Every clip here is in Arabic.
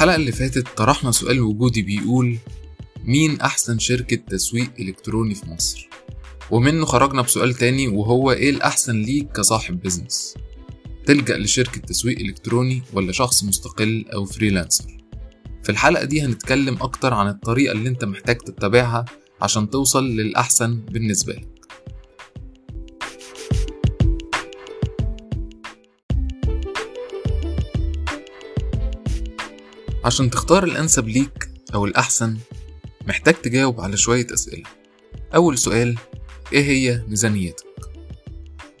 الحلقة اللي فاتت طرحنا سؤال وجودي بيقول مين أحسن شركة تسويق إلكتروني في مصر؟ ومنه خرجنا بسؤال تاني وهو إيه الأحسن ليك كصاحب business؟ تلجأ لشركة تسويق إلكتروني ولا شخص مستقل أو freelancer؟ في الحلقة دي هنتكلم أكتر عن الطريقة اللي أنت محتاج تتبعها عشان توصل للأحسن بالنسبة لك عشان تختار الأنسب ليك أو الأحسن محتاج تجاوب على شوية أسئلة. أول سؤال إيه هي ميزانيتك؟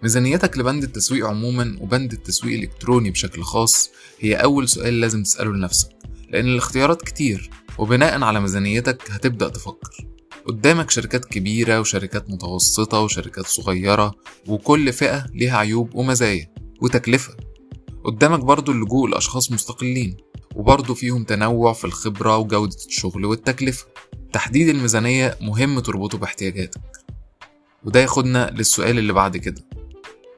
ميزانيتك لبند التسويق عموما وبند التسويق الإلكتروني بشكل خاص هي أول سؤال لازم تسأله لنفسك لأن الاختيارات كتير وبناء على ميزانيتك هتبدأ تفكر. قدامك شركات كبيرة وشركات متوسطة وشركات صغيرة وكل فئة ليها عيوب ومزايا وتكلفة. قدامك برضو اللجوء لأشخاص مستقلين وبرضه فيهم تنوع في الخبرة وجودة الشغل والتكلفة. تحديد الميزانية مهم تربطه باحتياجاتك. وده ياخدنا للسؤال اللي بعد كده.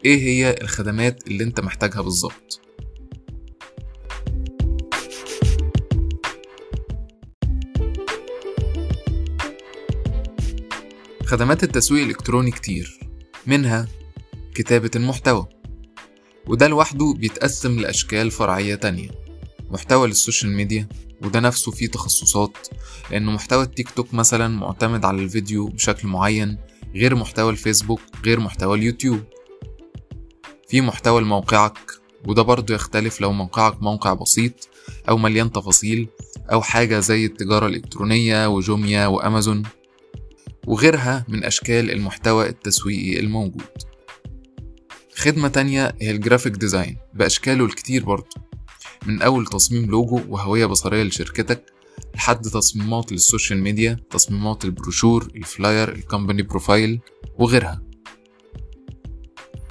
إيه هي الخدمات اللي أنت محتاجها بالظبط؟ خدمات التسويق الإلكتروني كتير منها كتابة المحتوى. وده لوحده بيتقسم لأشكال فرعية تانية. محتوى لل social media وده نفسه فيه تخصصات لأن محتوى التيك توك مثلا معتمد على الفيديو بشكل معين غير محتوى الفيسبوك غير محتوى اليوتيوب. في محتوى لموقعك وده برضه يختلف لو موقعك موقع بسيط أو مليان تفاصيل أو حاجة زي التجارة الإلكترونية وجوميا وأمازون. وغيرها من أشكال المحتوى التسويقي الموجود. خدمة تانية هي ال graphic design بأشكاله الكتير برضه. من أول تصميم لوجو وهوية بصرية لشركتك لحد تصميمات لل social media تصميمات ال brochure ال flyer ال company profile وغيرها.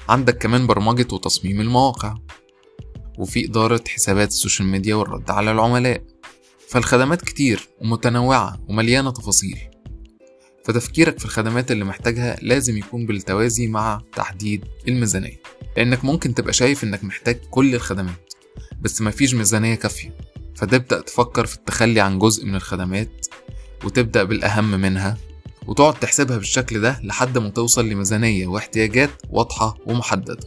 عندك كمان برمجة وتصميم المواقع وفي إدارة حسابات ال social media والرد على العملاء. فالخدمات كتير ومتنوعة ومليانة تفاصيل. فتفكيرك في الخدمات اللي محتاجها لازم يكون بالتوازي مع تحديد الميزانية. لأنك ممكن تبقى شايف إنك محتاج كل الخدمات. بس مفيش ميزانية كافية. فتبدأ تفكر في التخلي عن جزء من الخدمات وتبدأ بالأهم منها وتقعد تحسبها بالشكل ده لحد ما توصل لميزانية واحتياجات واضحة ومحددة.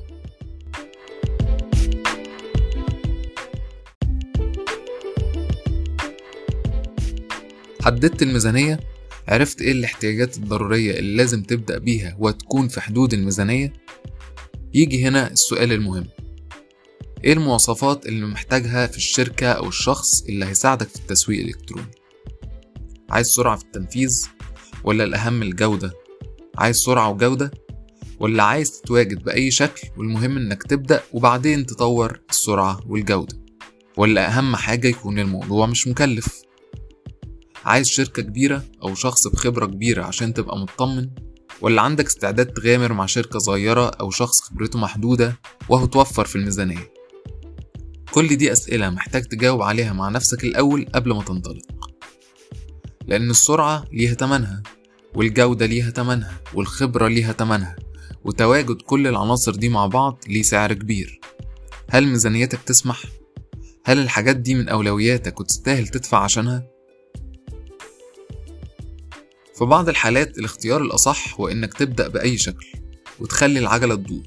حددت الميزانية؟ عرفت إيه الاحتياجات الضرورية اللي لازم تبدأ بيها وتكون في حدود الميزانية؟ يجي هنا السؤال المهم. إيه المواصفات اللي محتاجها في الشركة أو الشخص اللي هيساعدك في التسويق الالكتروني؟ عايز سرعة في التنفيذ ولا الأهم الجودة؟ عايز سرعة وجودة ولا عايز تتواجد بأي شكل والمهم إنك تبدأ وبعدين تطور السرعة والجودة؟ ولا أهم حاجة يكون الموضوع مش مكلف؟ عايز شركة كبيرة أو شخص بخبرة كبيرة عشان تبقى مطمن؟ ولا عندك استعداد تغامر مع شركة صغيرة أو شخص خبرته محدودة وهو توفر في الميزانية؟ كل دي أسئلة محتاج تجاوب عليها مع نفسك الأول قبل ما تنطلق لأن السرعة ليها تمنها والجودة ليها تمنها والخبرة ليها تمنها وتواجد كل العناصر دي مع بعض ليه سعر كبير هل ميزانيتك تسمح؟ هل الحاجات دي من أولوياتك وتستاهل تدفع عشانها؟ في بعض الحالات الاختيار الأصح هو إنك تبدأ بأي شكل وتخلي العجلة تدور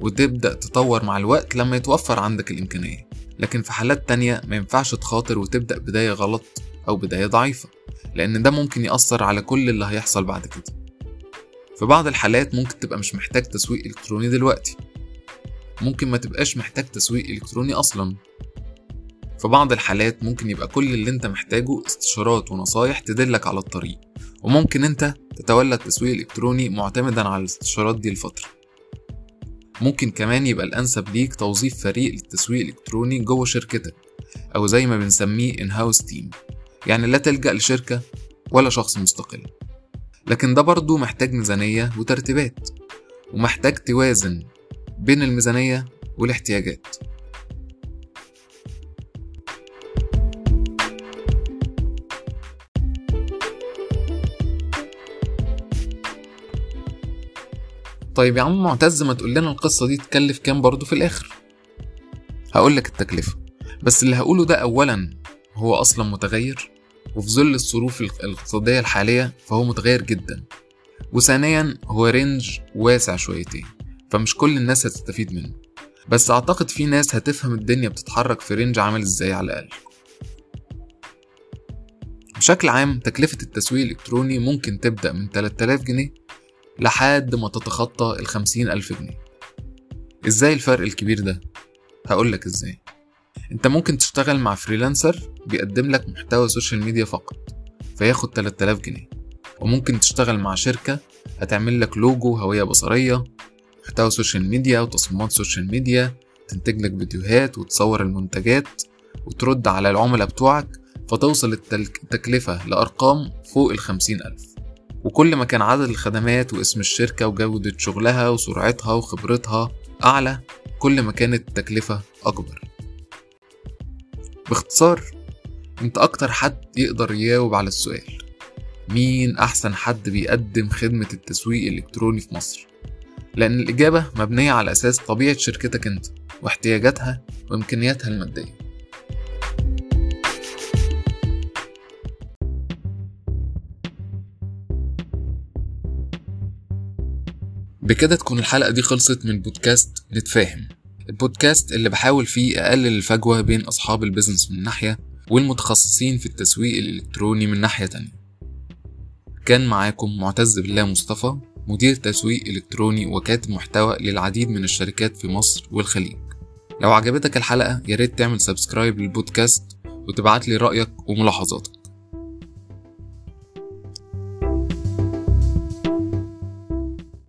وتبدأ تطور مع الوقت لما يتوفر عندك الإمكانية. لكن في حالات تانية ما ينفعش تخاطر وتبدأ بداية غلط أو بداية ضعيفة لأن ده ممكن يأثر على كل اللي هيحصل بعد كده. في بعض الحالات ممكن تبقى مش محتاج تسويق إلكتروني دلوقتي. ممكن ما تبقاش محتاج تسويق إلكتروني أصلا. في بعض الحالات ممكن يبقى كل اللي أنت محتاجه استشارات ونصايح تدلك على الطريق. وممكن أنت تتولى التسويق الإلكتروني معتمدا على الاستشارات دي لفترة. ممكن كمان يبقى الأنسب ليك توظيف فريق للتسويق الإلكتروني جوه شركتك أو زي ما بنسميه in house team يعني لا تلجأ لشركة ولا شخص مستقل. لكن ده برضه محتاج ميزانية وترتيبات ومحتاج توازن بين الميزانية والاحتياجات. طيب يا عم معتز ما تقول لنا القصة دي تكلف كام برضه في الآخر؟ هقولك التكلفة. بس اللي هقوله ده أولا هو أصلا متغير وفي ظل الظروف الاقتصادية الحالية فهو متغير جدا. وثانيا هو range واسع شويتين فمش كل الناس هتستفيد منه. بس أعتقد في ناس هتفهم الدنيا بتتحرك في range عامل إزاي على الأقل. بشكل عام تكلفة التسويق الإلكتروني ممكن تبدأ من 3000 جنيه لحد ما تتخطى ال 50 ألف جنيه. إزاي الفرق الكبير ده؟ هقولك إزاي. أنت ممكن تشتغل مع freelancer بيقدم لك محتوى social media فقط فياخد 3000 جنيه. وممكن تشتغل مع شركة هتعمل لك لوجو هوية بصرية محتوى social media وتصميمات social media تنتج لك فيديوهات وتصور المنتجات وترد على العملاء بتوعك فتوصل التكلفة لأرقام فوق الخمسين ألف. وكل ما كان عدد الخدمات واسم الشركة وجودة شغلها وسرعتها وخبرتها أعلى كل ما كانت التكلفة أكبر. باختصار أنت أكتر حد يقدر يجاوب على السؤال. مين أحسن حد بيقدم خدمة التسويق الإلكتروني في مصر؟ لأن الإجابة مبنية على أساس طبيعة شركتك أنت واحتياجاتها وإمكانياتها المادية. بكده تكون الحلقة دي خلصت من بودكاست نتفاهم. البودكاست اللي بحاول فيه أقلل الفجوة بين أصحاب ال business من ناحية والمتخصصين في التسويق الإلكتروني من ناحية تانية. كان معاكم معتز بالله مصطفى مدير تسويق إلكتروني وكاتب محتوى للعديد من الشركات في مصر والخليج. لو عجبتك الحلقة ياريت تعمل subscribe للبودكاست وتبعت لي رأيك وملاحظاتك.